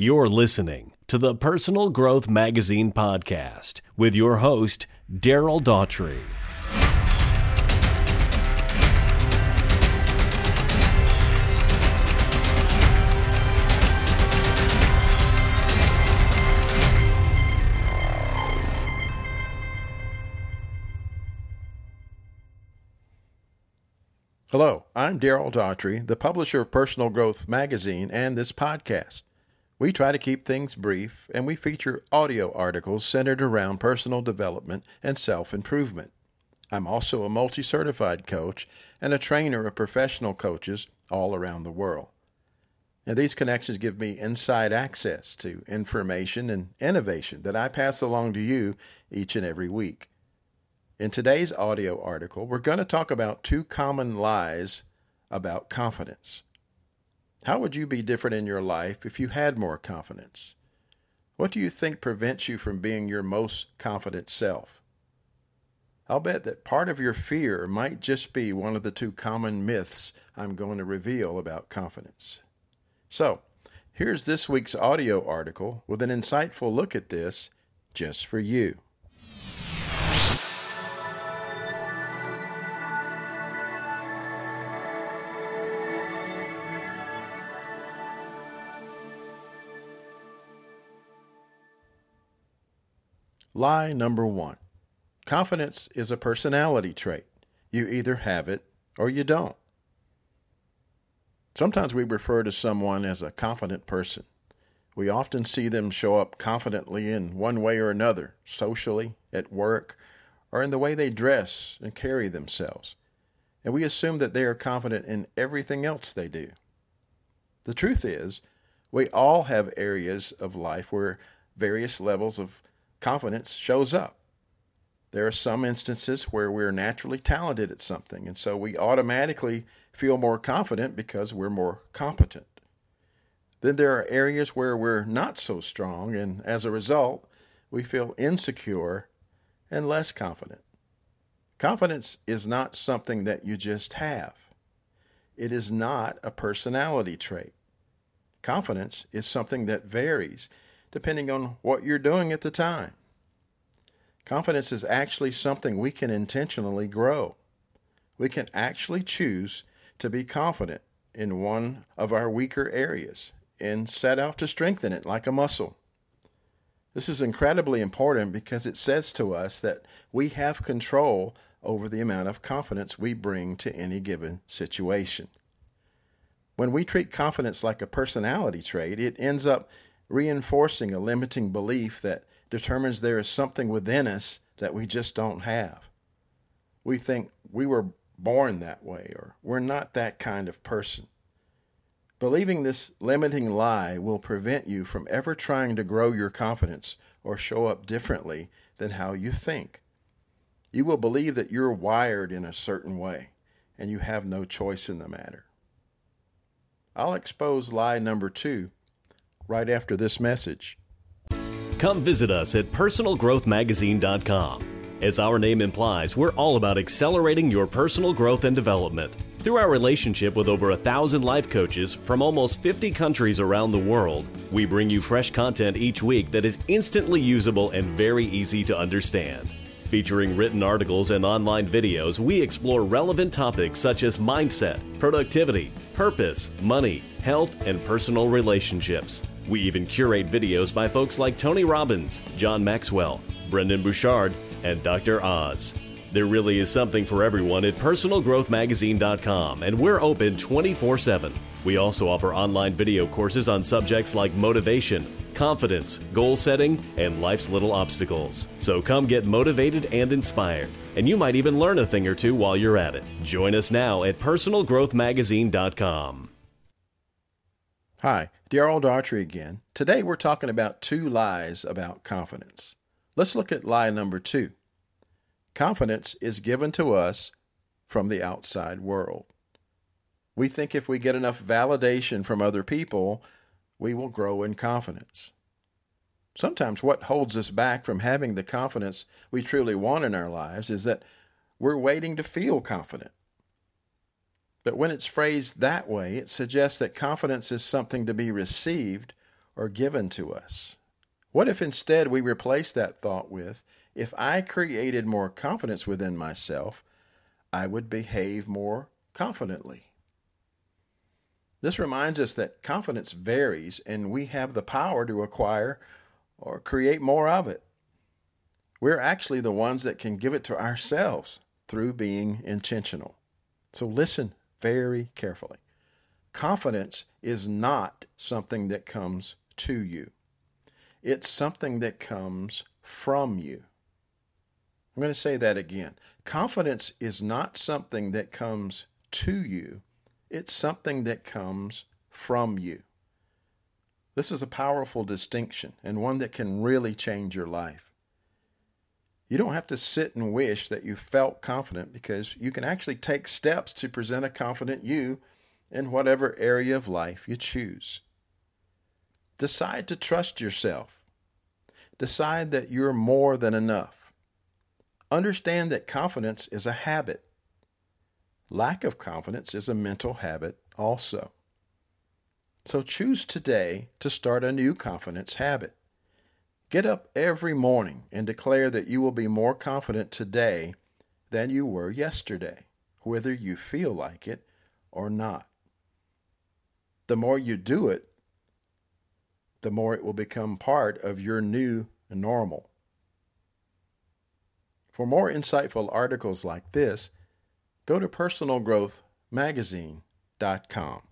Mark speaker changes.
Speaker 1: You're listening to the Personal Growth Magazine podcast with your host, Daryl Daughtry.
Speaker 2: Hello, I'm Daryl Daughtry, the publisher of Personal Growth Magazine and this podcast. We try to keep things brief, and we feature audio articles centered around personal development and self improvement. I'm also a multi certified coach and a trainer of professional coaches all around the world. Now, these connections give me inside access to information and innovation that I pass along to you each and every week. In today's audio article, we're going to talk about two common lies about confidence. How would you be different in your life if you had more confidence? What do you think prevents you from being your most confident self? I'll bet that part of your fear might just be one of the two common myths I'm going to reveal about confidence. So, here's this week's audio article with an insightful look at this just for you. Lie number one confidence is a personality trait. You either have it or you don't. Sometimes we refer to someone as a confident person. We often see them show up confidently in one way or another, socially, at work, or in the way they dress and carry themselves. And we assume that they are confident in everything else they do. The truth is, we all have areas of life where various levels of confidence shows up. There are some instances where we're naturally talented at something, and so we automatically feel more confident because we're more competent. Then there are areas where we're not so strong, and as a result, we feel insecure and less confident. Confidence is not something that you just have. It is not a personality trait. Confidence is something that varies depending on what you're doing at the time. Confidence is actually something we can intentionally grow. We can actually choose to be confident in one of our weaker areas and set out to strengthen it like a muscle. This is incredibly important because it says to us that we have control over the amount of confidence we bring to any given situation. When we treat confidence like a personality trait, it ends up reinforcing a limiting belief that determines there is something within us that we just don't have. We think we were born that way or we're not that kind of person. Believing this limiting lie will prevent you from ever trying to grow your confidence or show up differently than how you think. You will believe that you're wired in a certain way and you have no choice in the matter. I'll expose lie number two right after this message.
Speaker 1: Come visit us at personalgrowthmagazine.com. As our name implies, we're all about accelerating your personal growth and development. Through our relationship with over a thousand life coaches from almost 50 countries around the world, we bring you fresh content each week that is instantly usable and very easy to understand. Featuring written articles and online videos, we explore relevant topics such as mindset, productivity, purpose, money, health, and personal relationships. We even curate videos by folks like Tony Robbins, John Maxwell, Brendon Burchard, and Dr. Oz. There really is something for everyone at personalgrowthmagazine.com, and we're open 24 7. We also offer online video courses on subjects like motivation, confidence, goal setting, and life's little obstacles. So come get motivated and inspired, and you might even learn a thing or two while you're at it. Join us now at personalgrowthmagazine.com.
Speaker 2: Hi, Daryl Daughtry again. Today we're talking about two lies about confidence. Let's look at lie number two. Confidence is given to us from the outside world. We think if we get enough validation from other people, we will grow in confidence. Sometimes what holds us back from having the confidence we truly want in our lives is that we're waiting to feel confident. But when it's phrased that way, it suggests that confidence is something to be received or given to us? What if instead we replace that thought with, if I created more confidence within myself, I would behave more confidently? This reminds us that confidence varies and we have the power to acquire or create more of it. We're actually the ones that can give it to ourselves through being intentional. So listen very carefully. Confidence is not something that comes to you. It's something that comes from you. I'm going to say that again. Confidence is not something that comes to you, it's something that comes from you. This is a powerful distinction and one that can really change your life. You don't have to sit and wish that you felt confident because you can actually take steps to present a confident you in whatever area of life you choose. Decide to trust yourself. Decide that you're more than enough. Understand that confidence is a habit. Lack of confidence is a mental habit also. So choose today to start a new confidence habit. Get up every morning and declare that you will be more confident today than you were yesterday, whether you feel like it or not. The more you do it, the more it will become part of your new normal. For more insightful articles like this, go to personalgrowthmagazine.com.